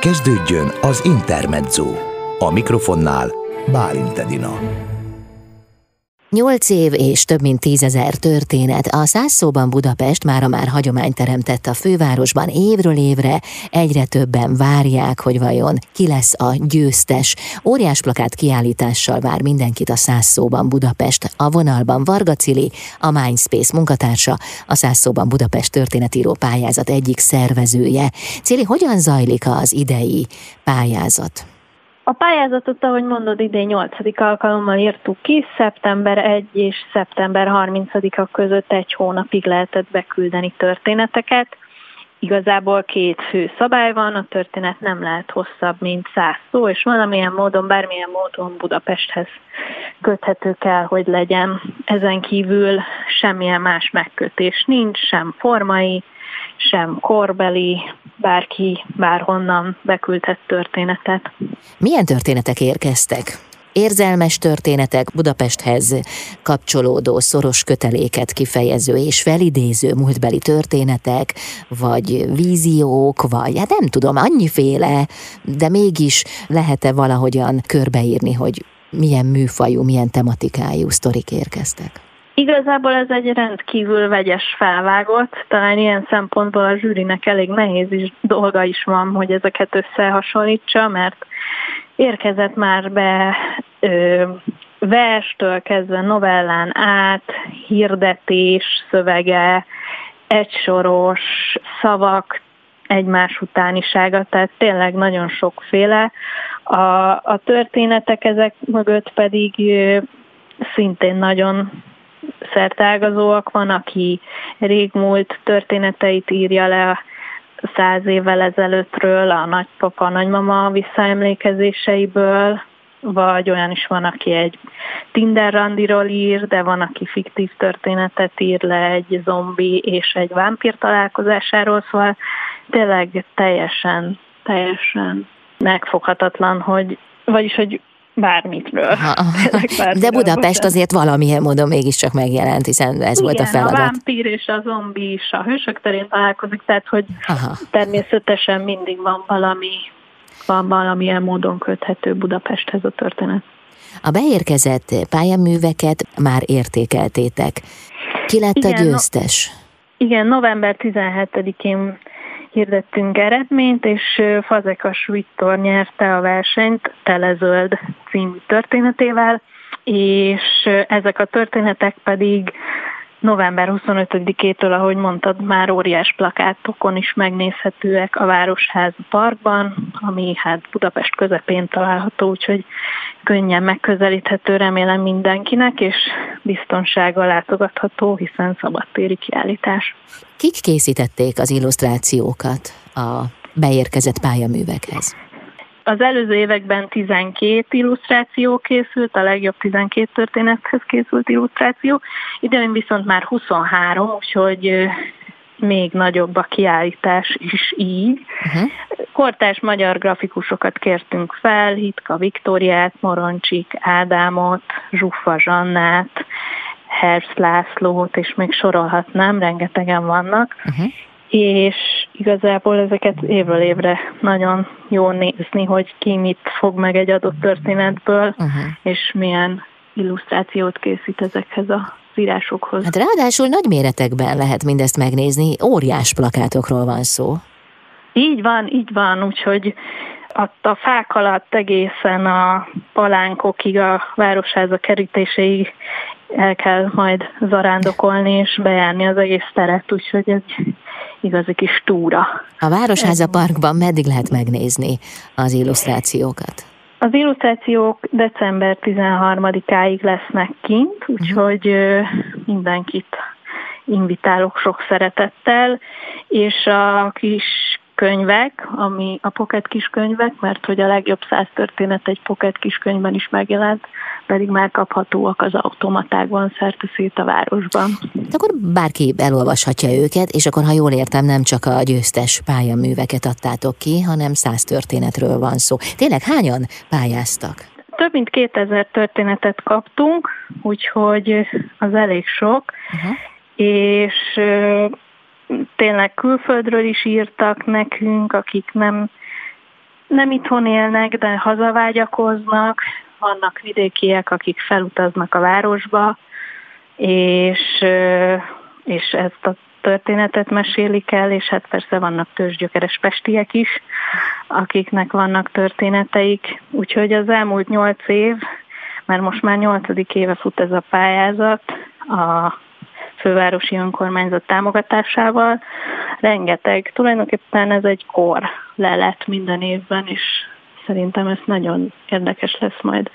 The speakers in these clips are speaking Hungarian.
Kezdődjön az Intermezzo. A mikrofonnál Bálint Edina. Nyolc év és több mint tízezer történet. A száz szóban Budapest mára már hagyományt teremtett a fővárosban. Évről évre egyre többen várják, hogy vajon ki lesz a győztes. Óriás plakát kiállítással vár mindenkit a száz szóban Budapest. A vonalban Varga Cili, a Mindspace munkatársa, a száz szóban Budapest történetíró pályázat egyik szervezője. Cili, hogyan zajlik az idei pályázat? A pályázatot, ahogy mondod, idén 8. alkalommal írtuk ki, szeptember 1 és szeptember 30-a között egy hónapig lehetett beküldeni történeteket. Igazából két fő szabály van, a történet nem lehet hosszabb, mint száz szó, és valamilyen módon, bármilyen módon Budapesthez köthető kell, hogy legyen. Ezen kívül semmilyen más megkötés nincs, sem formai, sem korbeli, bárki bárhonnan beküldhet történetet. Milyen történetek érkeztek? Érzelmes történetek, Budapesthez kapcsolódó szoros köteléket kifejező és felidéző múltbeli történetek, vagy víziók, vagy hát nem tudom, annyiféle, de mégis lehet-e valahogyan körbeírni, hogy milyen műfajú, milyen tematikájú sztorik érkeztek? Igazából ez egy rendkívül vegyes felvágott, talán ilyen szempontból a zsűrinek elég nehéz is dolga is van, hogy ezeket összehasonlítsa, mert érkezett már be ö, verstől kezdve novellán át, hirdetés, szövege, egysoros szavak, egymás utánisága, tehát tényleg nagyon sokféle. A, a történetek ezek mögött pedig szintén nagyon szertágazóak, van, aki régmúlt történeteit írja le száz évvel ezelőttről, a nagypapa, nagymama visszaemlékezéseiből, vagy olyan is van, aki egy Tinder randiról ír, de van, aki fiktív történetet ír le egy zombi és egy vámpír találkozásáról, szóval tényleg teljesen, teljesen megfoghatatlan, hogy vagyis, hogy bármitről. De Budapest azért valamilyen módon mégiscsak megjelent, hiszen ez Igen, volt a feladat. a vámpír és a zombi is a hősök terén találkozik, tehát hogy Aha. természetesen mindig van valami, van valamilyen módon köthető Budapesthez a történet. A beérkezett pályaműveket már értékeltétek. Ki lett Igen, a győztes? No, igen, november 17-én hirdettünk eredményt, és Fazekas Viktor nyerte a versenyt Telezöld című történetével, és ezek a történetek pedig november 25-től, ahogy mondtad, már óriás plakátokon is megnézhetőek a Városház Parkban, ami hát Budapest közepén található, úgyhogy könnyen megközelíthető remélem mindenkinek, és biztonsággal látogatható, hiszen szabadtéri kiállítás. Kik készítették az illusztrációkat a beérkezett pályaművekhez? Az előző években 12 illusztráció készült, a legjobb 12 történethez készült illusztráció, idén viszont már 23, úgyhogy még nagyobb a kiállítás is így. Uh-huh. Kortás magyar grafikusokat kértünk fel, Hitka Viktóriát, Moroncsik Ádámot, Zsuffa Zsannát, Hersz Lászlót, és még sorolhatnám, rengetegen vannak. Uh-huh és igazából ezeket évről évre nagyon jó nézni, hogy ki mit fog meg egy adott történetből, uh-huh. és milyen illusztrációt készít ezekhez a írásokhoz. Hát ráadásul nagy méretekben lehet mindezt megnézni, óriás plakátokról van szó. Így van, így van, úgyhogy a fák alatt egészen a palánkokig, a városháza kerítéséig el kell majd zarándokolni és bejárni az egész teret, úgyhogy ez igazi kis túra. A Városháza Parkban meddig lehet megnézni az illusztrációkat? Az illusztrációk december 13-áig lesznek kint, úgyhogy mindenkit invitálok sok szeretettel, és a kis könyvek, ami a pocket kiskönyvek, mert hogy a legjobb száz történet egy pocket kiskönyvben is megjelent, pedig már kaphatóak az automatákban szerte szét a városban. De akkor bárki elolvashatja őket, és akkor, ha jól értem, nem csak a győztes pályaműveket adtátok ki, hanem száz történetről van szó. Tényleg hányan pályáztak? Több mint 2000 történetet kaptunk, úgyhogy az elég sok, uh-huh. és tényleg külföldről is írtak nekünk, akik nem nem itthon élnek, de hazavágyakoznak, vannak vidékiek, akik felutaznak a városba, és, és ezt a történetet mesélik el, és hát persze vannak törzsgyökeres pestiek is, akiknek vannak történeteik. Úgyhogy az elmúlt nyolc év, mert most már nyolcadik éve fut ez a pályázat, a fővárosi önkormányzat támogatásával. Rengeteg, tulajdonképpen ez egy kor lelet minden évben, és szerintem ez nagyon érdekes lesz majd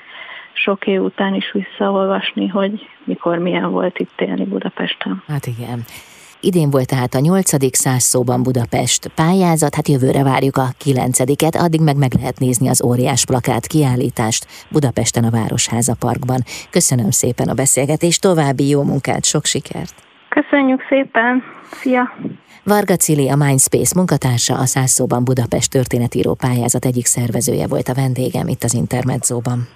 sok év után is visszaolvasni, hogy mikor milyen volt itt élni Budapesten. Hát igen. Idén volt tehát a 8. száz szóban Budapest pályázat, hát jövőre várjuk a 9 addig meg meg lehet nézni az óriás plakát kiállítást Budapesten a Városháza Parkban. Köszönöm szépen a beszélgetést, további jó munkát, sok sikert! Köszönjük szépen! Szia! Varga Cili, a Mindspace munkatársa, a Száz szóban Budapest történetíró pályázat egyik szervezője volt a vendégem itt az Intermedzóban.